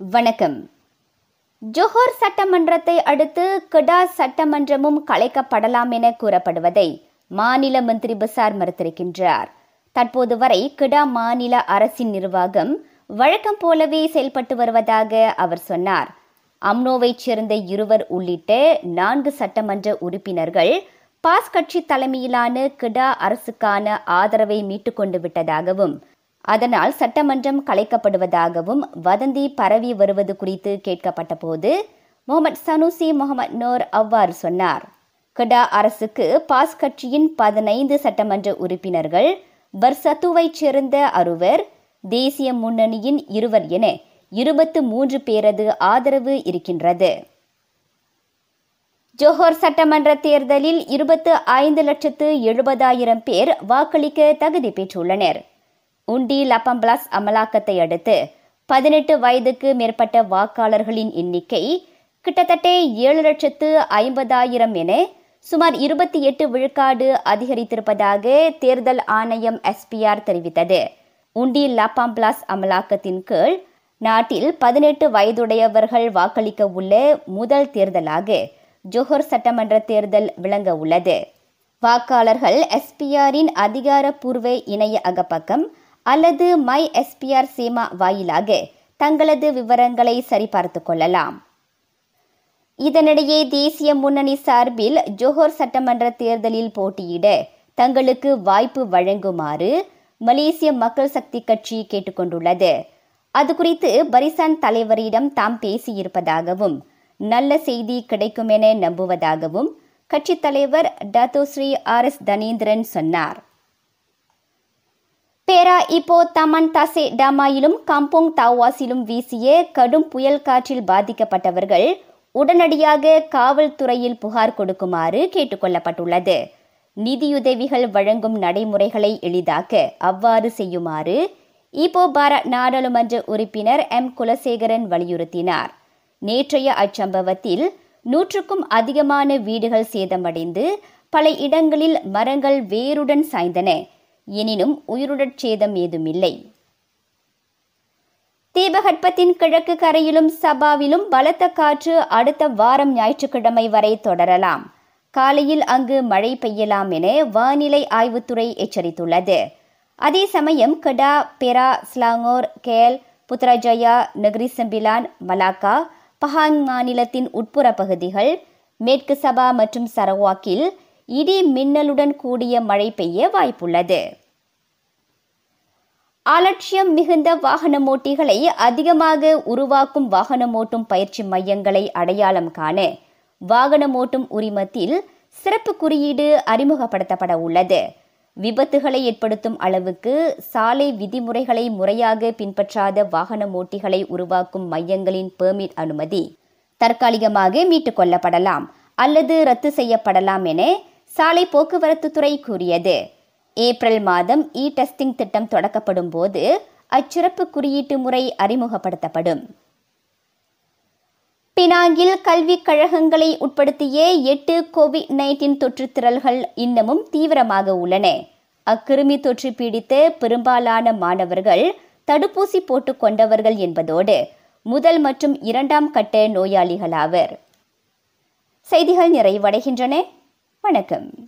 வணக்கம். ஜோஹர் சட்டமன்றத்தை அடுத்து கெடா சட்டமன்றமும் கலைக்கப்படலாம் என கூறப்படுவதை மாநில மந்திரி பசார் மறுத்திருக்கின்றார். தற்போது வரை கெடா மாநில அரசின் நிர்வாகம் வழக்கம் போலவே செயல்பட்டு வருவதாக அவர் சொன்னார். அம்னோவைச் சேர்ந்த இருவர் உள்ளிட்ட நான்கு சட்டமன்ற உறுப்பினர்கள் பாஸ் கட்சி தலைமையிலான கிடா அரசுக்கான ஆதரவை மீட்டுக்கொண்டு விட்டதாகவும் அதனால் சட்டமன்றம் கலைக்கப்படுவதாகவும் வதந்தி பரவி வருவது குறித்து கேட்கப்பட்ட போது முகமது சனுசி முகமது நோர் அவ்வாறு சொன்னார். கடா அரசுக்கு பாஸ் கட்சியின் பதினைந்து சட்டமன்ற உறுப்பினர்கள் பர்சத்துவைச் சேர்ந்த அறுவர் தேசிய முன்னணியின் இருவர் என இருபத்து மூன்று பேரது ஆதரவு இருக்கின்றது. ஜோஹர் சட்டமன்ற தேர்தலில் இருபத்து ஐந்து லட்சத்து எழுபதாயிரம் பேர் வாக்களிக்க தகுதி பெற்றுள்ளனர். உண்டி லப்பம்பிளாஸ் அமலாக்கத்தை அடுத்து பதினெட்டு வயதுக்கு மேற்பட்ட வாக்காளர்களின் எண்ணிக்கை கிட்டத்தட்ட ஏழு லட்சத்து ஐம்பதாயிரம் என சுமார் இருபத்தி எட்டு விழுக்காடு அதிகரித்திருப்பதாக தேர்தல் ஆணையம் எஸ்பிஆர் தெரிவித்தது. உண்டி லாப்பாம்பிளாஸ் அமலாக்கத்தின் கீழ் நாட்டில் பதினெட்டு வயதுடையவர்கள் வாக்களிக்க உள்ள முதல் தேர்தலாக ஜோஹர் சட்டமன்ற தேர்தல் விளங்க உள்ளது. வாக்காளர்கள் எஸ்பிஆரின் அதிகாரப்பூர்வ இணைய அகப்பக்கம் அல்லது மை எஸ்பிஆர் சீமா வாயிலாக தங்களது விவரங்களை சரிபார்த்து கொள்ளலாம். இதனிடையே தேசிய முன்னணி சார்பில் ஜோஹர் சட்டமன்ற தேர்தலில் போட்டியிட தங்களுக்கு வாய்ப்பு வழங்குமாறு மலேசிய மக்கள் சக்தி கட்சி கேட்டுக்கொண்டுள்ளது. அது குறித்து பரிசான் தலைவரிடம் தாம் பேசியிருப்பதாகவும் நல்ல செய்தி கிடைக்கும் என நம்புவதாகவும் கட்சித் தலைவர் டத்தோஸ்ரீ ஆர் எஸ் தனேந்திரன் சொன்னார். பேரா இப்போ தமன் தசே டாமாயிலும் கம்போங் தாவாசிலும் வீசிய கடும் புயல் காற்றில் பாதிக்கப்பட்டவர்கள் உடனடியாக காவல்துறையில் புகார் கொடுக்குமாறு கேட்டுக்கொள்ளப்பட்டுள்ளது. நிதியுதவிகள் வழங்கும் நடைமுறைகளை எளிதாக்க அவ்வாறு செய்யுமாறு இப்போ பாரத் நாடாளுமன்ற உறுப்பினர் எம். குலசேகரன் வலியுறுத்தினார். நேற்றைய அச்சம்பவத்தில் நூற்றுக்கும் அதிகமான வீடுகள் சேதமடைந்து பல இடங்களில் மரங்கள் வேருடன் சாய்ந்தன. எனினும் உயிருடற் சேதம் ஏதுமில்லை. தீபகற்பத்தின் கிழக்கு கரையிலும் சபாவிலும் பலத்த காற்று அடுத்த வாரம் ஞாயிற்றுக்கிழமை வரை தொடரலாம். காலையில் அங்கு மழை பெய்யலாம் என வானிலை ஆய்வுத்துறை எச்சரித்துள்ளது. அதே சமயம் கடா பெரா ஸ்லாங்கோர் கேல் புத்ராஜயா நகரி மலாக்கா பஹாங் மாநிலத்தின் உட்புற பகுதிகள் மேற்கு சபா மற்றும் சரவாக்கில் இடி மின்னலுடன் கூடிய மழை பெய்ய வாய்ப்புள்ளது. அலட்சியம் மிகுந்த வாகனமோட்டிகளை அதிகமாக உருவாக்கும் வாகனமோட்டும் பயிற்சி மையங்களை அடையாளம் காண வாகனமோட்டும் உரிமத்தில் சிறப்பு குறியீடு அறிமுகப்படுத்தப்பட உள்ளது. விபத்துகளை ஏற்படுத்தும் அளவுக்கு சாலை விதிமுறைகளை முறையாக பின்பற்றாத வாகன ஓட்டிகளை உருவாக்கும் மையங்களின் பெர்மிட் அனுமதி தற்காலிகமாக மீட்டுக் கொள்ளப்படலாம் அல்லது ரத்து செய்யப்படலாம் என சாலை போக்குவரத்து துறை கூறியது. ஏப்ரல் மாதம் e இ டெஸ்டிங் திட்டம் தொடக்கப்படும் போது அச்சிறப்பு குறியீட்டு முறை அறிமுகப்படுத்தப்படும். பினாங்கில் கல்விக் கழகங்களை உட்படுத்திய எட்டு கோவிட் நைன்டீன் தொற்று இன்னமும் தீவிரமாக உள்ளன. அக்கிருமி தொற்று பீடித்த பெரும்பாலான மாணவர்கள் தடுப்பூசி போட்டுக் கொண்டவர்கள் என்பதோடு முதல் மற்றும் இரண்டாம் கட்ட நோயாளிகளாவர் செய்திகள் நிறைவடைகின்றன. வணக்கம்.